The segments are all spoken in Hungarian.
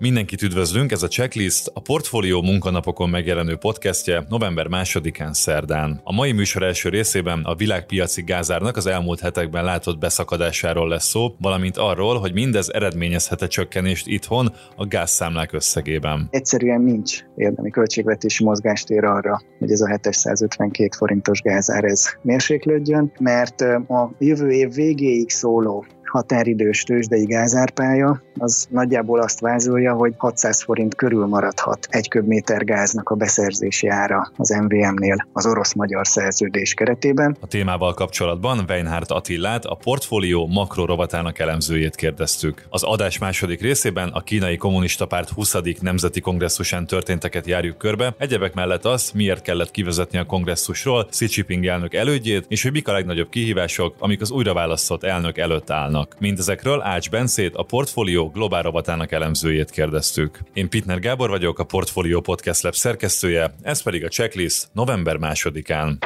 Mindenkit üdvözlünk, ez a Checklist, a Portfólió munkanapokon megjelenő podcastje november 2-án szerdán. A mai műsor első részében a világpiaci gázárnak az elmúlt hetekben látott beszakadásáról lesz szó, valamint arról, hogy mindez eredményezhet-e csökkenést itthon a gázszámlák összegében. Egyszerűen nincs érdemi költségvetési mozgástér arra, hogy ez a 752 forintos gázár ez mérséklődjön, mert a jövő év végéig szóló határidős tőzsdei gázárpálya, az nagyjából azt vázolja, hogy 600 forint körül maradhat egy köbméter gáznak a beszerzési ára az MVM-nél az orosz-magyar szerződés keretében. A témával kapcsolatban Weinhardt Attillát, a portfólió makro rovatának elemzőjét kérdeztük. Az adás második részében a kínai kommunista párt 20. nemzeti kongresszusán történteket járjuk körbe, egyebek mellett azt, miért kellett kivezetni a kongresszusról Xi Jinping elnök elődjét, és hogy mik a legnagyobb kihívások, amik az újraválasztott elnök előtt állnak vannak. Mindezekről Ács Bencét, a Portfolio globál robotának elemzőjét kérdeztük. Én Pitner Gábor vagyok, a Portfolio Podcast Lab szerkesztője, ez pedig a checklist november másodikán.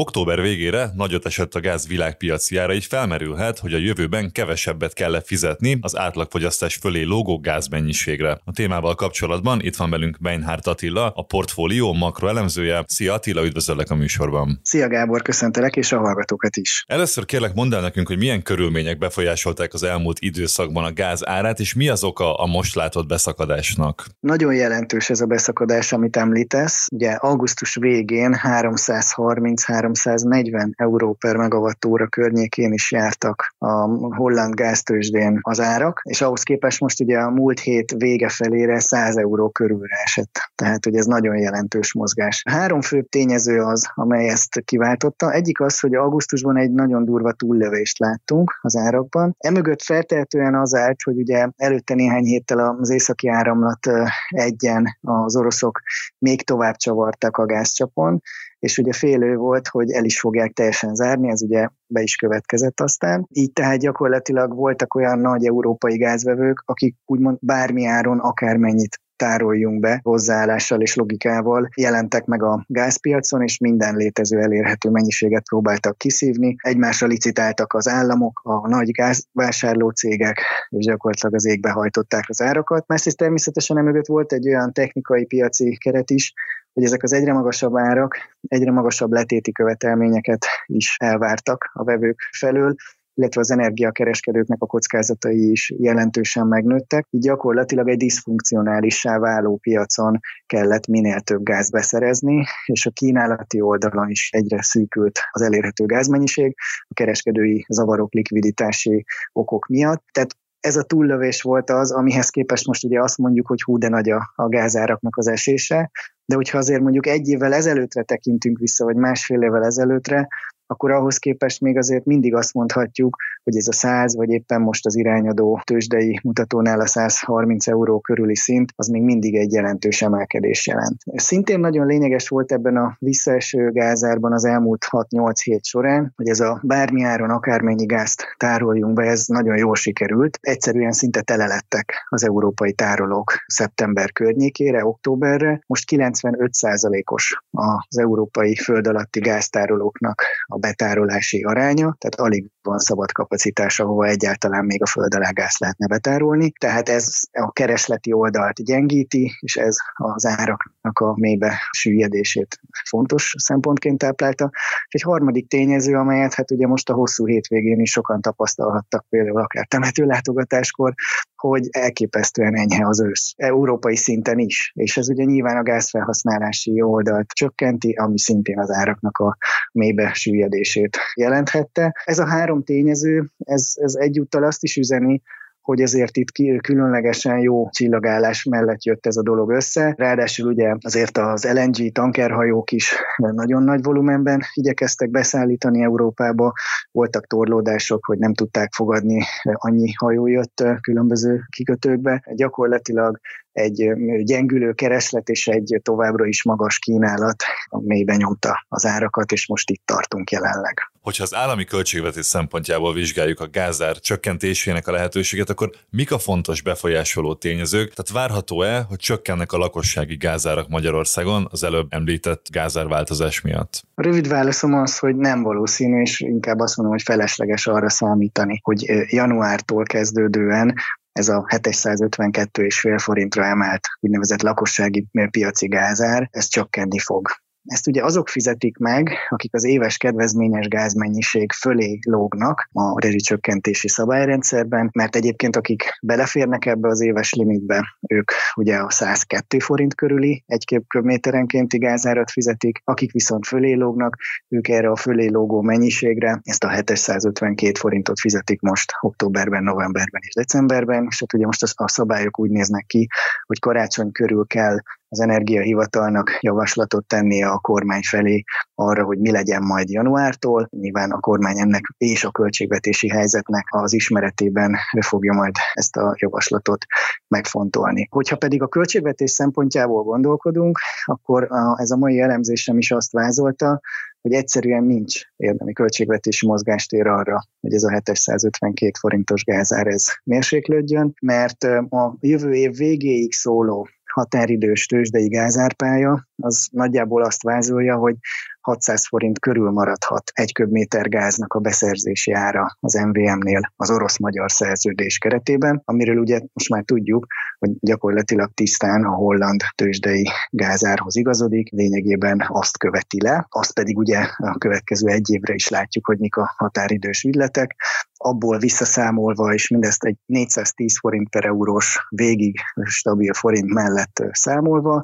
Október végére nagyot esett a gáz világpiaciára, így felmerülhet, hogy a jövőben kevesebbet kell fizetni az átlagfogyasztás fölé lógó gázmennyiségre. A témával kapcsolatban itt van velünk Beinhardt Attila, a portfólió makroelemzője. Szia Attila, üdvözöllek a műsorban. Szia Gábor, köszöntelek és a hallgatókat is. Először kérlek mondd el nekünk, hogy milyen körülmények befolyásolták az elmúlt időszakban a gáz árát, és mi az oka a most látott beszakadásnak? Nagyon jelentős ez a beszakadás, amit említesz. Ugye augusztus végén 333 340 euró per megawattóra környékén is jártak a holland gáztősdén az árak, és ahhoz képest most ugye a múlt hét vége felére 100 euró körülre esett. Tehát, hogy ez nagyon jelentős mozgás. Három fő tényező az, amely ezt kiváltotta. Egyik az, hogy augusztusban egy nagyon durva túllövést láttunk az árakban. Emögött feltehetően az állt, hogy ugye előtte néhány héttel az északi áramlat egyen az oroszok még tovább csavartak a gázcsapon, és ugye félő volt, hogy el is fogják teljesen zárni, ez ugye be is következett aztán. Így tehát gyakorlatilag voltak olyan nagy európai gázvevők, akik úgymond bármi áron akármennyit tároljunk be hozzáállással és logikával jelentek meg a gázpiacon, és minden létező elérhető mennyiséget próbáltak kiszívni. Egymásra licitáltak az államok, a nagy gázvásárló cégek, és gyakorlatilag az égbe hajtották az árakat. Másrészt természetesen emögött volt egy olyan technikai piaci keret is, hogy ezek az egyre magasabb árak, egyre magasabb letéti követelményeket is elvártak a vevők felől, illetve az energiakereskedőknek a kockázatai is jelentősen megnőttek, így gyakorlatilag egy diszfunkcionálissá váló piacon kellett minél több gáz beszerezni, és a kínálati oldalon is egyre szűkült az elérhető gázmennyiség, a kereskedői zavarok, likviditási okok miatt. Tehát ez a túllövés volt az, amihez képest most ugye azt mondjuk, hogy hú, de nagy a, a gázáraknak az esése, de hogyha azért mondjuk egy évvel ezelőttre tekintünk vissza, vagy másfél évvel ezelőttre, akkor ahhoz képest még azért mindig azt mondhatjuk, hogy ez a 100, vagy éppen most az irányadó tőzsdei mutatónál a 130 euró körüli szint, az még mindig egy jelentős emelkedés jelent. Szintén nagyon lényeges volt ebben a visszaeső gázárban az elmúlt 6-8 hét során, hogy ez a bármi áron akármennyi gázt tároljunk be, ez nagyon jól sikerült. Egyszerűen szinte tele lettek az európai tárolók szeptember környékére, októberre. Most 95%-os az európai föld alatti gáztárolóknak a betárolási aránya, tehát alig van szabad kapacitás, ahova egyáltalán még a föld alá gáz lehetne betárolni. Tehát ez a keresleti oldalt gyengíti, és ez az áraknak a mélybe süllyedését fontos szempontként táplálta. És egy harmadik tényező, amelyet hát ugye most a hosszú hétvégén is sokan tapasztalhattak, például akár temetőlátogatáskor, hogy elképesztően enyhe az ősz. Európai szinten is. És ez ugye nyilván a gázfelhasználási oldalt csökkenti, ami szintén az áraknak a mélybe süllyedését jelenthette. Ez a három tényező, ez, ez egyúttal azt is üzeni, hogy ezért itt különlegesen jó csillagállás mellett jött ez a dolog össze. Ráadásul ugye azért az LNG tankerhajók is nagyon nagy volumenben igyekeztek beszállítani Európába. Voltak torlódások, hogy nem tudták fogadni, annyi hajó jött különböző kikötőkbe. Gyakorlatilag egy gyengülő kereslet és egy továbbra is magas kínálat mélyben nyomta az árakat, és most itt tartunk jelenleg. Hogyha az állami költségvetés szempontjából vizsgáljuk a gázár csökkentésének a lehetőséget, akkor mik a fontos befolyásoló tényezők? Tehát várható-e, hogy csökkennek a lakossági gázárak Magyarországon az előbb említett gázárváltozás miatt? A rövid válaszom az, hogy nem valószínű, és inkább azt mondom, hogy felesleges arra számítani, hogy januártól kezdődően ez a 752,5 forintra emelt úgynevezett lakossági piaci gázár, ez csökkenni fog. Ezt ugye azok fizetik meg, akik az éves kedvezményes gázmennyiség fölé lógnak a rezsicsökkentési szabályrendszerben, mert egyébként akik beleférnek ebbe az éves limitbe, ők ugye a 102 forint körüli egy köbméterenkénti gázárat fizetik, akik viszont fölé lógnak, ők erre a fölé lógó mennyiségre ezt a 752 forintot fizetik most októberben, novemberben és decemberben, és hát ugye most a szabályok úgy néznek ki, hogy karácsony körül kell az energiahivatalnak javaslatot tennie a kormány felé arra, hogy mi legyen majd januártól. Nyilván a kormány ennek és a költségvetési helyzetnek az ismeretében fogja majd ezt a javaslatot megfontolni. Hogyha pedig a költségvetés szempontjából gondolkodunk, akkor ez a mai elemzésem is azt vázolta, hogy egyszerűen nincs érdemi költségvetési mozgástér arra, hogy ez a 752 forintos gázár ez mérséklődjön, mert a jövő év végéig szóló határidős tőzsdei gázárpálya, az nagyjából azt vázolja, hogy 600 forint körül maradhat egy köbméter gáznak a beszerzési ára az MVM-nél az orosz-magyar szerződés keretében, amiről ugye most már tudjuk, hogy gyakorlatilag tisztán a holland tőzsdei gázárhoz igazodik, lényegében azt követi le, azt pedig ugye a következő egy évre is látjuk, hogy mik a határidős ügyletek, abból visszaszámolva, és mindezt egy 410 forint per eurós végig stabil forint mellett számolva,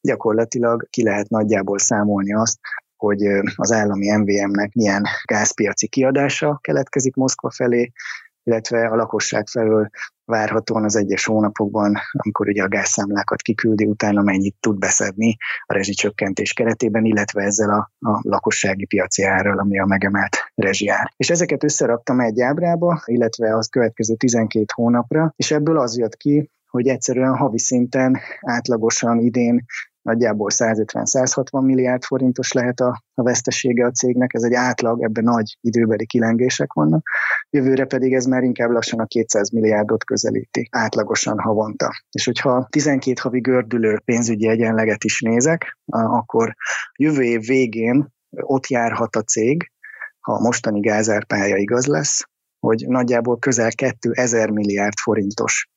gyakorlatilag ki lehet nagyjából számolni azt, hogy az állami MVM-nek milyen gázpiaci kiadása keletkezik Moszkva felé, illetve a lakosság felől várhatóan az egyes hónapokban, amikor ugye a gázszámlákat kiküldi, utána mennyit tud beszedni a rezsicsökkentés keretében, illetve ezzel a, a lakossági piaci árral, ami a megemelt rezsiár. És ezeket összeraktam egy ábrába, illetve az következő 12 hónapra, és ebből az jött ki, hogy egyszerűen havi szinten átlagosan idén nagyjából 150-160 milliárd forintos lehet a, a vesztesége a cégnek, ez egy átlag, ebben nagy időbeli kilengések vannak. Jövőre pedig ez már inkább lassan a 200 milliárdot közelíti, átlagosan havonta. És hogyha 12 havi gördülő pénzügyi egyenleget is nézek, akkor jövő év végén ott járhat a cég, ha a mostani gázárpálya igaz lesz, hogy nagyjából közel 2000 milliárd forintos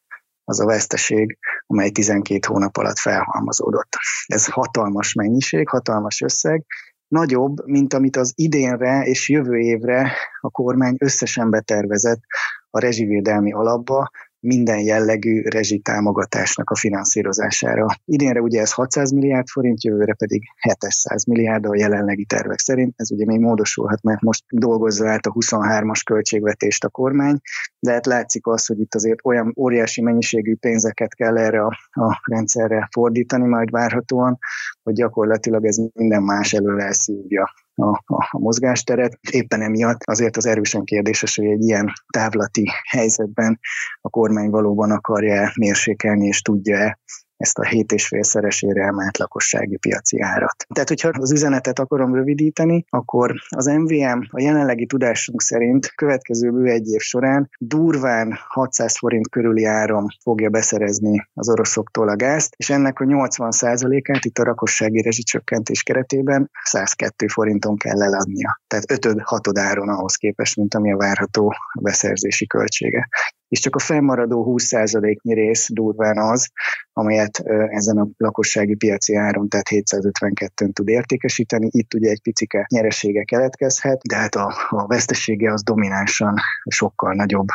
az a veszteség, amely 12 hónap alatt felhalmozódott. Ez hatalmas mennyiség, hatalmas összeg, nagyobb, mint amit az idénre és jövő évre a kormány összesen betervezett a rezsivédelmi alapba, minden jellegű rezsitámogatásnak a finanszírozására. Idénre ugye ez 600 milliárd forint, jövőre pedig 700 milliárd a jelenlegi tervek szerint. Ez ugye még módosulhat, mert most dolgozza át a 23-as költségvetést a kormány, de hát látszik az, hogy itt azért olyan óriási mennyiségű pénzeket kell erre a, a rendszerre fordítani majd várhatóan, hogy gyakorlatilag ez minden más elől elszívja a, a, a mozgásteret. Éppen emiatt azért az erősen kérdéses, hogy egy ilyen távlati helyzetben a kormány valóban akarja mérsékelni és tudja ezt a 7,5 szeresére emelt lakossági piaci árat. Tehát, hogyha az üzenetet akarom rövidíteni, akkor az MVM a jelenlegi tudásunk szerint következő bő egy év során durván 600 forint körüli áron fogja beszerezni az oroszoktól a gázt, és ennek a 80%-át itt a rakossági rezsicsökkentés keretében 102 forinton kell eladnia. Tehát 5-6 áron ahhoz képest, mint ami a várható beszerzési költsége és csak a fennmaradó 20%-nyi rész durván az, amelyet ezen a lakossági piaci áron, tehát 752-n tud értékesíteni. Itt ugye egy picike nyeresége keletkezhet, de hát a, a vesztesége az dominánsan sokkal nagyobb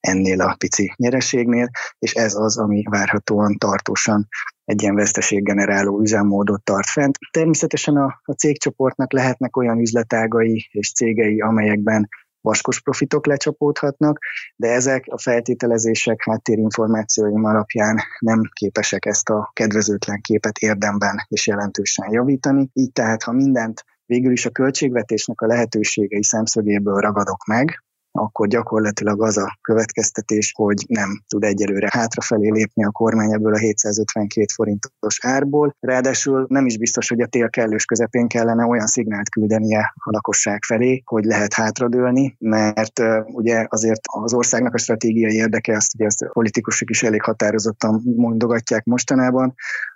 ennél a pici nyereségnél, és ez az, ami várhatóan tartósan egy ilyen veszteséggeneráló üzemmódot tart fent. Természetesen a, a cégcsoportnak lehetnek olyan üzletágai és cégei, amelyekben vaskos profitok lecsapódhatnak, de ezek a feltételezések háttérinformációim alapján nem képesek ezt a kedvezőtlen képet érdemben és jelentősen javítani. Így tehát, ha mindent végül is a költségvetésnek a lehetőségei szemszögéből ragadok meg, akkor gyakorlatilag az a következtetés, hogy nem tud egyelőre hátrafelé lépni a kormány ebből a 752 forintos árból. Ráadásul nem is biztos, hogy a tél kellős közepén kellene olyan szignált küldenie a lakosság felé, hogy lehet hátradőlni, mert ugye azért az országnak a stratégiai érdeke, azt ugye azt politikusok is elég határozottan mondogatják mostanában,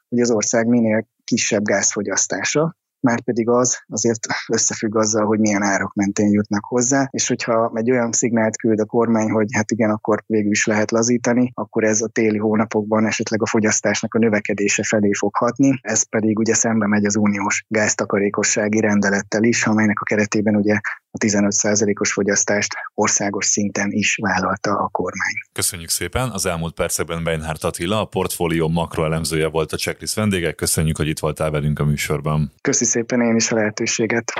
hogy az ország minél kisebb gázfogyasztása, már pedig az azért összefügg azzal, hogy milyen árak mentén jutnak hozzá, és hogyha egy olyan szignált küld a kormány, hogy hát igen, akkor végül is lehet lazítani, akkor ez a téli hónapokban esetleg a fogyasztásnak a növekedése felé fog hatni, ez pedig ugye szembe megy az uniós gáztakarékossági rendelettel is, amelynek a keretében ugye a 15%-os fogyasztást országos szinten is vállalta a kormány. Köszönjük szépen! Az elmúlt percekben Beinhardt Attila, a portfólió makroelemzője volt a checklist vendége. Köszönjük, hogy itt voltál velünk a műsorban. Köszi szépen én is a lehetőséget.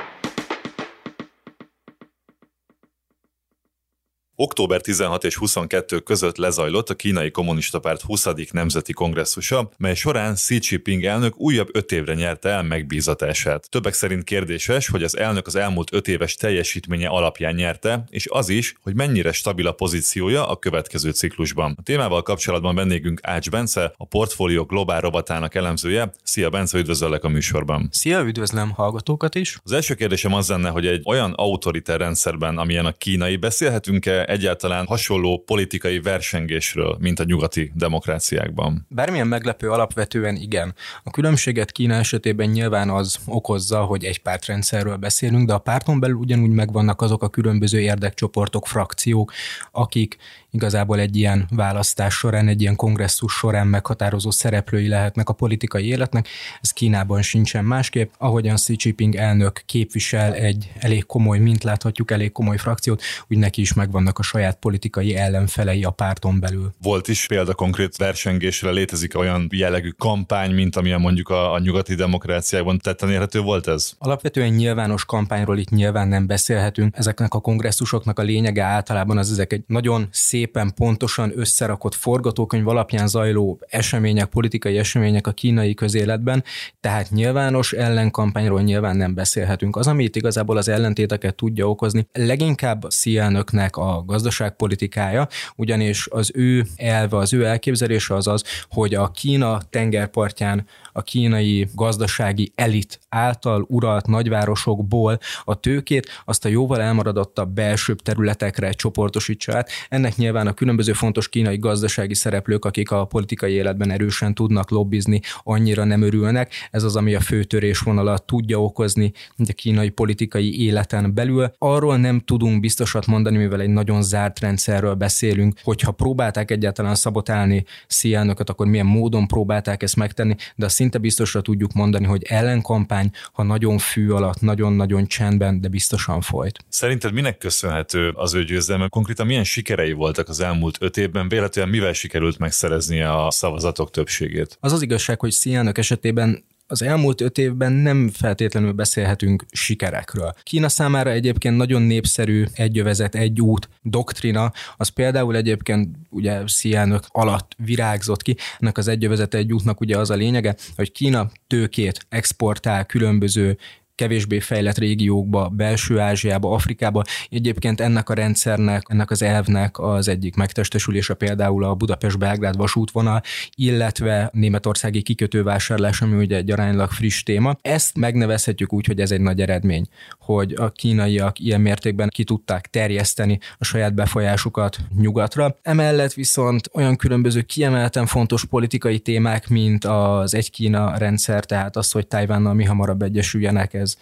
Október 16 és 22 között lezajlott a kínai kommunista párt 20. nemzeti kongresszusa, mely során Xi Jinping elnök újabb öt évre nyerte el megbízatását. Többek szerint kérdéses, hogy az elnök az elmúlt öt éves teljesítménye alapján nyerte, és az is, hogy mennyire stabil a pozíciója a következő ciklusban. A témával kapcsolatban vendégünk Ács Bence, a portfólió globál robotának elemzője. Szia Bence, üdvözöllek a műsorban. Szia, üdvözlöm hallgatókat is. Az első kérdésem az lenne, hogy egy olyan autoriter rendszerben, amilyen a kínai, beszélhetünk-e egyáltalán hasonló politikai versengésről, mint a nyugati demokráciákban? Bármilyen meglepő, alapvetően igen. A különbséget Kína esetében nyilván az okozza, hogy egy pártrendszerről beszélünk, de a párton belül ugyanúgy megvannak azok a különböző érdekcsoportok, frakciók, akik igazából egy ilyen választás során, egy ilyen kongresszus során meghatározó szereplői lehetnek a politikai életnek. Ez Kínában sincsen másképp. Ahogyan Xi Jinping elnök képvisel egy elég komoly, mint láthatjuk, elég komoly frakciót, úgy neki is megvannak a saját politikai ellenfelei a párton belül. Volt is példa konkrét versengésre, létezik olyan jellegű kampány, mint amilyen mondjuk a, a nyugati demokráciákban tetten érhető volt ez? Alapvetően nyilvános kampányról itt nyilván nem beszélhetünk. Ezeknek a kongresszusoknak a lényege általában az ezek egy nagyon szépen pontosan összerakott forgatókönyv alapján zajló események, politikai események a kínai közéletben, tehát nyilvános ellenkampányról nyilván nem beszélhetünk. Az, ami itt igazából az ellentéteket tudja okozni, leginkább elnöknek a gazdaságpolitikája, ugyanis az ő elve, az ő elképzelése az az, hogy a Kína tengerpartján a kínai gazdasági elit által uralt nagyvárosokból a tőkét, azt a jóval elmaradottabb belsőbb területekre csoportosítsa át. Ennek nyilván a különböző fontos kínai gazdasági szereplők, akik a politikai életben erősen tudnak lobbizni, annyira nem örülnek. Ez az, ami a fő törésvonalat tudja okozni a kínai politikai életen belül. Arról nem tudunk biztosat mondani, mivel egy nagyon zárt rendszerről beszélünk, hogyha próbálták egyáltalán szabotálni Sziánokat, akkor milyen módon próbálták ezt megtenni, de azt szinte biztosra tudjuk mondani, hogy ellenkampány, ha nagyon fű alatt, nagyon-nagyon csendben, de biztosan folyt. Szerinted minek köszönhető az ő győzelme? Konkrétan milyen sikerei voltak az elmúlt öt évben? Véletlenül mivel sikerült megszerezni a szavazatok többségét? Az az igazság, hogy Sziának esetében az elmúlt öt évben nem feltétlenül beszélhetünk sikerekről. Kína számára egyébként nagyon népszerű egyövezet, egy út doktrina, az például egyébként ugye Sziánök alatt virágzott ki. Ennek az egyövezet egy útnak ugye az a lényege, hogy Kína tőkét exportál különböző kevésbé fejlett régiókba, belső Ázsiába, Afrikába. Egyébként ennek a rendszernek, ennek az elvnek az egyik megtestesülése például a Budapest-Belgrád vasútvonal, illetve németországi kikötővásárlás, ami ugye egy aránylag friss téma. Ezt megnevezhetjük úgy, hogy ez egy nagy eredmény, hogy a kínaiak ilyen mértékben ki tudták terjeszteni a saját befolyásukat nyugatra. Emellett viszont olyan különböző kiemelten fontos politikai témák, mint az egy Kína rendszer, tehát az, hogy Tajvánnal mi hamarabb egyesüljenek, ez ez,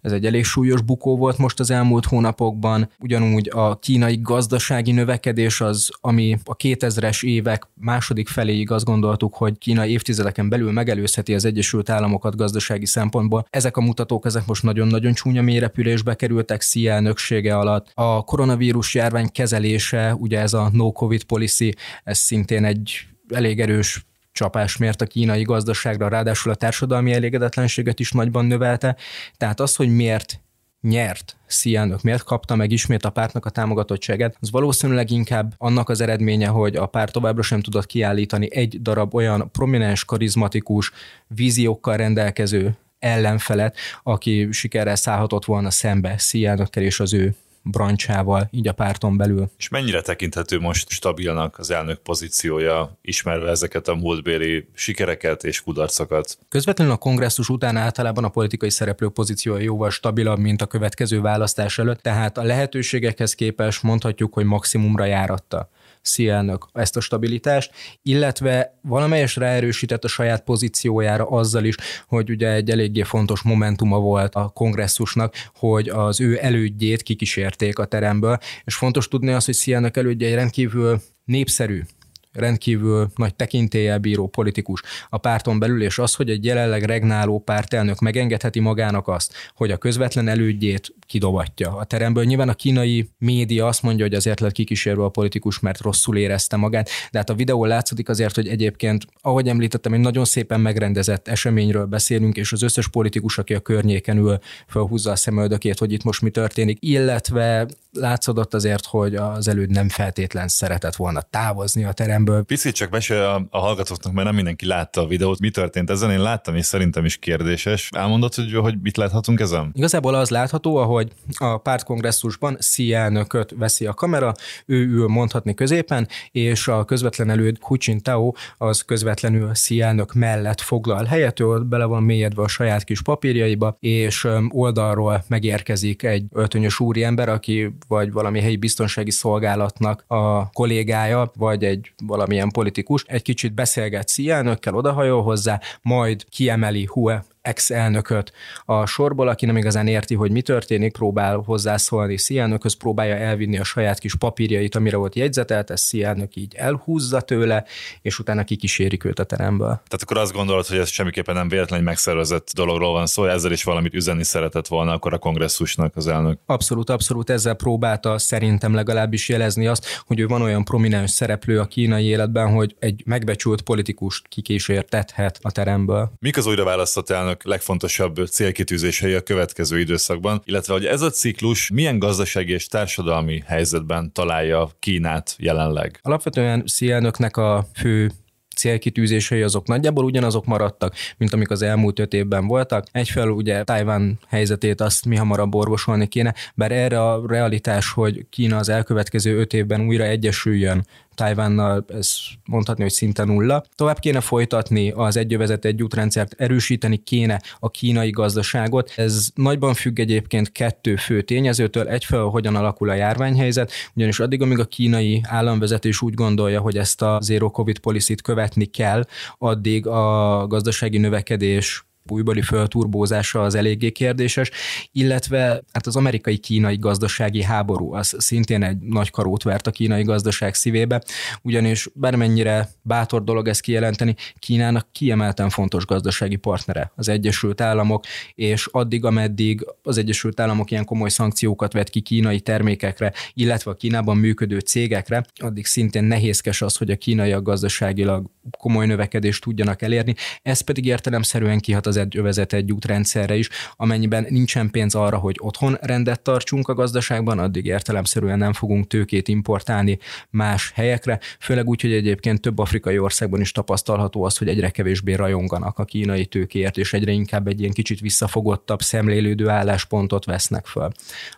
ez egy elég súlyos bukó volt most az elmúlt hónapokban. Ugyanúgy a kínai gazdasági növekedés az, ami a 2000-es évek második feléig azt gondoltuk, hogy Kína évtizedeken belül megelőzheti az Egyesült Államokat gazdasági szempontból. Ezek a mutatók, ezek most nagyon-nagyon csúnya mélyrepülésbe kerültek Szia elnöksége alatt. A koronavírus járvány kezelése, ugye ez a no covid policy, ez szintén egy elég erős csapás mért a kínai gazdaságra, ráadásul a társadalmi elégedetlenséget is nagyban növelte. Tehát az, hogy miért nyert Sziánök, miért kapta meg ismét a pártnak a támogatottságát, az valószínűleg inkább annak az eredménye, hogy a párt továbbra sem tudott kiállítani egy darab olyan prominens, karizmatikus, víziókkal rendelkező ellenfelet, aki sikerrel szállhatott volna szembe Sziánökkel és az ő brancsával, így a párton belül. És mennyire tekinthető most stabilnak az elnök pozíciója, ismerve ezeket a múltbéli sikereket és kudarcokat? Közvetlenül a kongresszus után általában a politikai szereplő pozíciója jóval stabilabb, mint a következő választás előtt, tehát a lehetőségekhez képest mondhatjuk, hogy maximumra járatta. Szia ezt a stabilitást, illetve valamelyes ráerősített a saját pozíciójára azzal is, hogy ugye egy eléggé fontos momentuma volt a kongresszusnak, hogy az ő elődjét kikísérték a teremből, és fontos tudni azt, hogy Szia elődje egy rendkívül népszerű rendkívül nagy tekintélyel bíró politikus a párton belül, és az, hogy egy jelenleg regnáló pártelnök megengedheti magának azt, hogy a közvetlen elődjét kidobatja a teremből. Nyilván a kínai média azt mondja, hogy azért lett kikísérve a politikus, mert rosszul érezte magát, de hát a videó látszik azért, hogy egyébként, ahogy említettem, egy nagyon szépen megrendezett eseményről beszélünk, és az összes politikus, aki a környéken ül, felhúzza a szemöldökét, hogy itt most mi történik, illetve látszódott azért, hogy az előd nem feltétlen szeretett volna távozni a teremből. Picit csak mesél a, a hallgatóknak, mert nem mindenki látta a videót. Mi történt ezen? Én láttam, és szerintem is kérdéses. Elmondod, hogy, hogy mit láthatunk ezen? Igazából az látható, ahogy a pártkongresszusban Xi elnököt veszi a kamera, ő ül mondhatni középen, és a közvetlen előd Hu Jintao az közvetlenül Xi elnök mellett foglal helyet, ő bele van mélyedve a saját kis papírjaiba, és oldalról megérkezik egy öltönyös úriember, aki vagy valami helyi biztonsági szolgálatnak a kollégája, vagy egy valamilyen politikus, egy kicsit beszélget Xi elnökkel, odahajol hozzá, majd kiemeli Hue ex-elnököt a sorból, aki nem igazán érti, hogy mi történik, próbál hozzászólni Szielnökhöz, próbálja elvinni a saját kis papírjait, amire volt jegyzetelt, ezt Szielnök így elhúzza tőle, és utána kikísérik őt a teremből. Tehát akkor azt gondolod, hogy ez semmiképpen nem véletlenül megszervezett dologról van szó, ezzel is valamit üzenni szeretett volna akkor a kongresszusnak az elnök. Abszolút, abszolút ezzel próbálta szerintem legalábbis jelezni azt, hogy ő van olyan prominens szereplő a kínai életben, hogy egy megbecsült politikust kikísértethet a teremből. Mik az újra választott elnök kormánynak legfontosabb célkitűzései a következő időszakban, illetve hogy ez a ciklus milyen gazdasági és társadalmi helyzetben találja Kínát jelenleg? Alapvetően Xi elnöknek a fő célkitűzései azok nagyjából ugyanazok maradtak, mint amik az elmúlt öt évben voltak. Egyfelől ugye Tajván helyzetét azt mi hamarabb orvosolni kéne, bár erre a realitás, hogy Kína az elkövetkező öt évben újra egyesüljön Tajvánnal ez mondhatni, hogy szinte nulla. Tovább kéne folytatni az egyövezet egy útrendszert, erősíteni kéne a kínai gazdaságot. Ez nagyban függ egyébként kettő fő tényezőtől. Egyfelől hogyan alakul a járványhelyzet, ugyanis addig, amíg a kínai államvezetés úgy gondolja, hogy ezt a zero covid policy követni kell, addig a gazdasági növekedés újbeli fölturbózása az eléggé kérdéses, illetve hát az amerikai-kínai gazdasági háború az szintén egy nagy karót vert a kínai gazdaság szívébe, ugyanis bármennyire bátor dolog ezt kijelenteni, Kínának kiemelten fontos gazdasági partnere az Egyesült Államok, és addig, ameddig az Egyesült Államok ilyen komoly szankciókat vet ki kínai termékekre, illetve a Kínában működő cégekre, addig szintén nehézkes az, hogy a kínaiak gazdaságilag komoly növekedést tudjanak elérni, ez pedig értelemszerűen kihat az egy övezet egy útrendszerre is, amennyiben nincsen pénz arra, hogy otthon rendet tartsunk a gazdaságban, addig értelemszerűen nem fogunk tőkét importálni más helyekre, főleg úgy, hogy egyébként több afrikai országban is tapasztalható az, hogy egyre kevésbé rajonganak a kínai tőkéért, és egyre inkább egy ilyen kicsit visszafogottabb, szemlélődő álláspontot vesznek föl.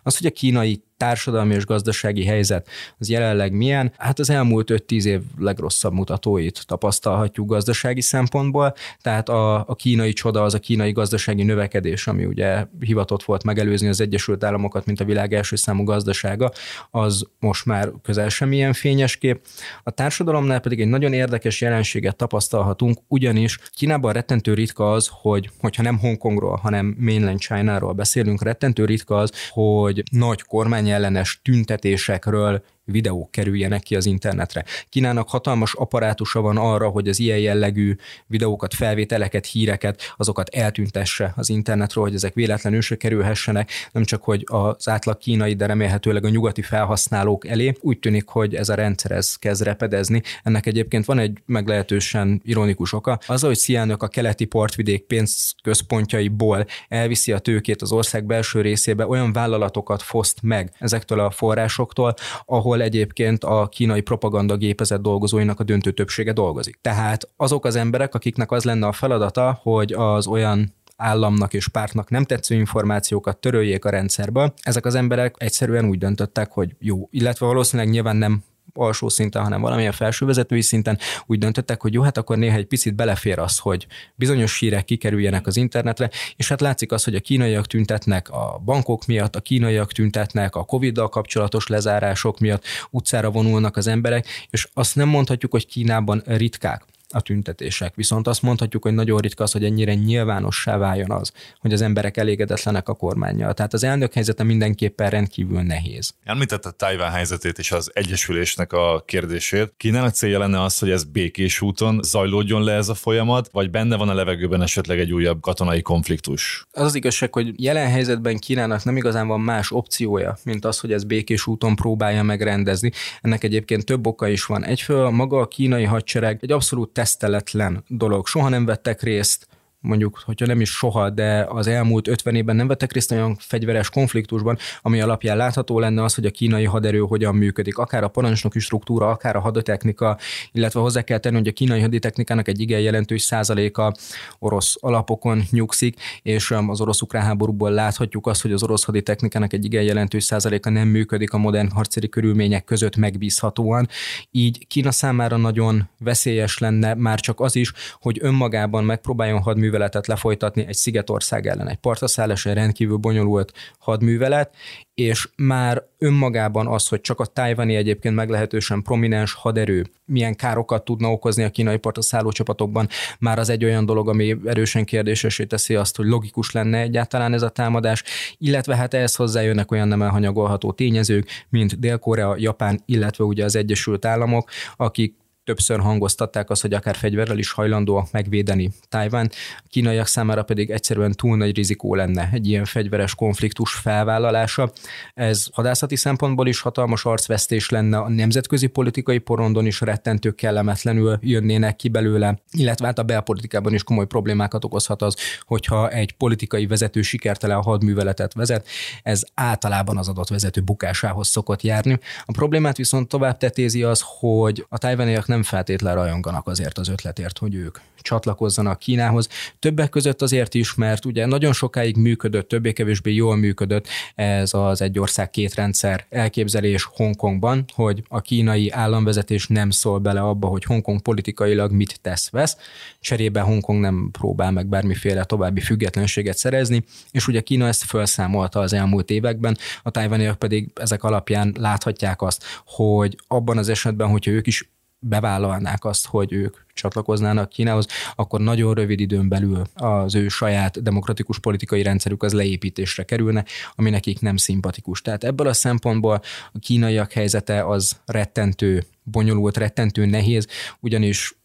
Az, hogy a kínai társadalmi és gazdasági helyzet az jelenleg milyen? Hát az elmúlt 5-10 év legrosszabb mutatóit tapasztalhatjuk gazdasági szempontból, tehát a, a kínai csoda az a kínai gazdasági növekedés, ami ugye hivatott volt megelőzni az Egyesült Államokat, mint a világ első számú gazdasága, az most már közel sem ilyen fényes kép. A társadalomnál pedig egy nagyon érdekes jelenséget tapasztalhatunk, ugyanis Kínában rettentő ritka az, hogy hogyha nem Hongkongról, hanem mainland China-ról beszélünk, rettentő ritka az, hogy nagy kormány ellenes tüntetésekről videók kerüljenek ki az internetre. Kínának hatalmas apparátusa van arra, hogy az ilyen jellegű videókat, felvételeket, híreket, azokat eltüntesse az internetről, hogy ezek véletlenül se kerülhessenek, nem csak hogy az átlag kínai, de remélhetőleg a nyugati felhasználók elé. Úgy tűnik, hogy ez a rendszer ez kezd repedezni. Ennek egyébként van egy meglehetősen ironikus oka. Az, hogy Sziánök a keleti partvidék pénzközpontjaiból elviszi a tőkét az ország belső részébe, olyan vállalatokat foszt meg ezektől a forrásoktól, ahol ahol egyébként a kínai propaganda gépezet dolgozóinak a döntő többsége dolgozik. Tehát azok az emberek, akiknek az lenne a feladata, hogy az olyan államnak és pártnak nem tetsző információkat töröljék a rendszerből, ezek az emberek egyszerűen úgy döntöttek, hogy jó, illetve valószínűleg nyilván nem alsó szinten, hanem valamilyen felsővezetői szinten úgy döntöttek, hogy jó, hát akkor néha egy picit belefér az, hogy bizonyos hírek kikerüljenek az internetre, és hát látszik az, hogy a kínaiak tüntetnek a bankok miatt, a kínaiak tüntetnek a Covid-dal kapcsolatos lezárások miatt, utcára vonulnak az emberek, és azt nem mondhatjuk, hogy Kínában ritkák a tüntetések. Viszont azt mondhatjuk, hogy nagyon ritka az, hogy ennyire nyilvánossá váljon az, hogy az emberek elégedetlenek a kormányjal. Tehát az elnök helyzete mindenképpen rendkívül nehéz. Említette Tájván helyzetét és az Egyesülésnek a kérdését. Kínának célja lenne az, hogy ez békés úton zajlódjon le ez a folyamat, vagy benne van a levegőben esetleg egy újabb katonai konfliktus? Az az igazság, hogy jelen helyzetben Kínának nem igazán van más opciója, mint az, hogy ez békés úton próbálja megrendezni. Ennek egyébként több oka is van. Egyfőle maga a kínai hadsereg egy abszolút teszteletlen dolog. Soha nem vettek részt mondjuk, hogyha nem is soha, de az elmúlt 50 évben nem vettek részt olyan fegyveres konfliktusban, ami alapján látható lenne az, hogy a kínai haderő hogyan működik, akár a parancsnoki struktúra, akár a haditechnika, illetve hozzá kell tenni, hogy a kínai haditechnikának egy igen jelentős százaléka orosz alapokon nyugszik, és um, az orosz-ukrán háborúból láthatjuk azt, hogy az orosz haditechnikának egy igen jelentős százaléka nem működik a modern harcéri körülmények között megbízhatóan. Így Kína számára nagyon veszélyes lenne már csak az is, hogy önmagában megpróbáljon hadműveletni hadműveletet lefolytatni egy szigetország ellen. Egy partaszállás egy rendkívül bonyolult hadművelet, és már önmagában az, hogy csak a tájvani egyébként meglehetősen prominens haderő milyen károkat tudna okozni a kínai partra szálló csapatokban, már az egy olyan dolog, ami erősen kérdésesé teszi azt, hogy logikus lenne egyáltalán ez a támadás, illetve hát ehhez hozzájönnek olyan nem elhanyagolható tényezők, mint Dél-Korea, Japán, illetve ugye az Egyesült Államok, akik többször hangoztatták azt, hogy akár fegyverrel is hajlandóak megvédeni Tájván. A kínaiak számára pedig egyszerűen túl nagy rizikó lenne egy ilyen fegyveres konfliktus felvállalása. Ez hadászati szempontból is hatalmas arcvesztés lenne, a nemzetközi politikai porondon is rettentő kellemetlenül jönnének ki belőle, illetve hát a belpolitikában is komoly problémákat okozhat az, hogyha egy politikai vezető sikertelen hadműveletet vezet, ez általában az adott vezető bukásához szokott járni. A problémát viszont tovább tetézi az, hogy a tájvaniak nem feltétlen rajonganak azért az ötletért, hogy ők csatlakozzanak Kínához. Többek között azért is, mert ugye nagyon sokáig működött, többé-kevésbé jól működött ez az egy ország két rendszer elképzelés Hongkongban, hogy a kínai államvezetés nem szól bele abba, hogy Hongkong politikailag mit tesz vesz, cserébe Hongkong nem próbál meg bármiféle további függetlenséget szerezni, és ugye Kína ezt felszámolta az elmúlt években, a tájvaniak pedig ezek alapján láthatják azt, hogy abban az esetben, hogyha ők is bevállalnák azt, hogy ők csatlakoznának Kínához, akkor nagyon rövid időn belül az ő saját demokratikus politikai rendszerük az leépítésre kerülne, ami nekik nem szimpatikus. Tehát ebből a szempontból a kínaiak helyzete az rettentő bonyolult, rettentő nehéz, ugyanis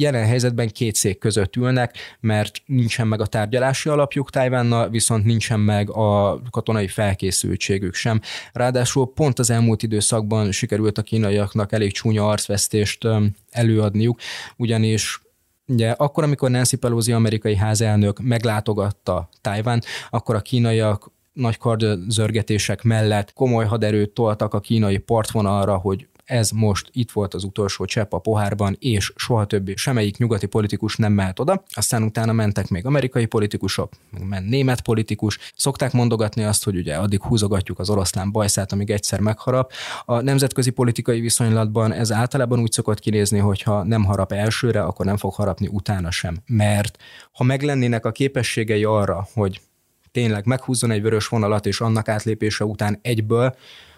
jelen helyzetben két szék között ülnek, mert nincsen meg a tárgyalási alapjuk Tájvánnal, viszont nincsen meg a katonai felkészültségük sem. Ráadásul pont az elmúlt időszakban sikerült a kínaiaknak elég csúnya arcvesztést előadniuk, ugyanis Ugye akkor, amikor Nancy Pelosi amerikai házelnök meglátogatta Tájván, akkor a kínaiak nagy kardzörgetések mellett komoly haderőt toltak a kínai partvonalra, hogy ez most itt volt az utolsó csepp a pohárban, és soha többé semmelyik nyugati politikus nem mehet oda. Aztán utána mentek még amerikai politikusok, ment német politikus. Szokták mondogatni azt, hogy ugye addig húzogatjuk az oroszlán bajszát, amíg egyszer megharap. A nemzetközi politikai viszonylatban ez általában úgy szokott kinézni, hogy ha nem harap elsőre, akkor nem fog harapni utána sem. Mert ha meglennének a képességei arra, hogy tényleg meghúzzon egy vörös vonalat, és annak átlépése után egyből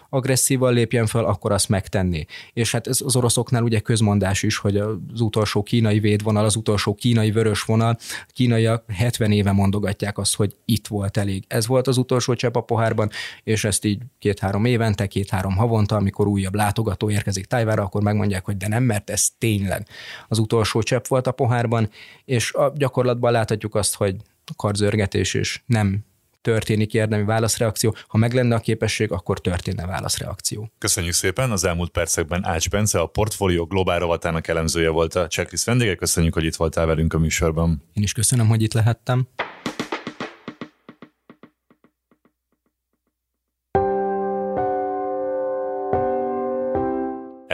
agresszívan lépjen fel, akkor azt megtenni. És hát ez az oroszoknál ugye közmondás is, hogy az utolsó kínai védvonal, az utolsó kínai vörös vonal, kínaiak 70 éve mondogatják azt, hogy itt volt elég. Ez volt az utolsó csepp a pohárban, és ezt így két-három évente, két-három havonta, amikor újabb látogató érkezik Tájvára, akkor megmondják, hogy de nem, mert ez tényleg az utolsó csepp volt a pohárban, és a gyakorlatban láthatjuk azt, hogy karzörgetés és nem történik érdemi válaszreakció. Ha meg lenne a képesség, akkor történne válaszreakció. Köszönjük szépen! Az elmúlt percekben Ács Bence, a portfólió globál rovatának elemzője volt a checklist vendége. Köszönjük, hogy itt voltál velünk a műsorban. Én is köszönöm, hogy itt lehettem.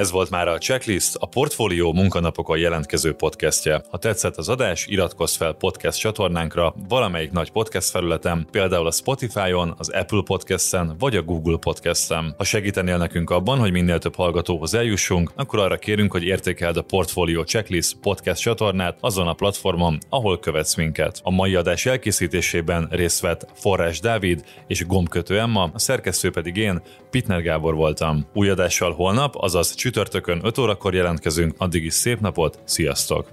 Ez volt már a Checklist, a Portfólió munkanapokon jelentkező podcastje. Ha tetszett az adás, iratkozz fel podcast csatornánkra valamelyik nagy podcast felületen, például a Spotify-on, az Apple Podcast-en vagy a Google Podcast-en. Ha segítenél nekünk abban, hogy minél több hallgatóhoz eljussunk, akkor arra kérünk, hogy értékeld a Portfolio Checklist podcast csatornát azon a platformon, ahol követsz minket. A mai adás elkészítésében részt vett Forrás Dávid és Gombkötő Emma, a szerkesztő pedig én, Pitner Gábor voltam. Új adással holnap, azaz csütörtökön 5 órakor jelentkezünk, addig is szép napot, sziasztok!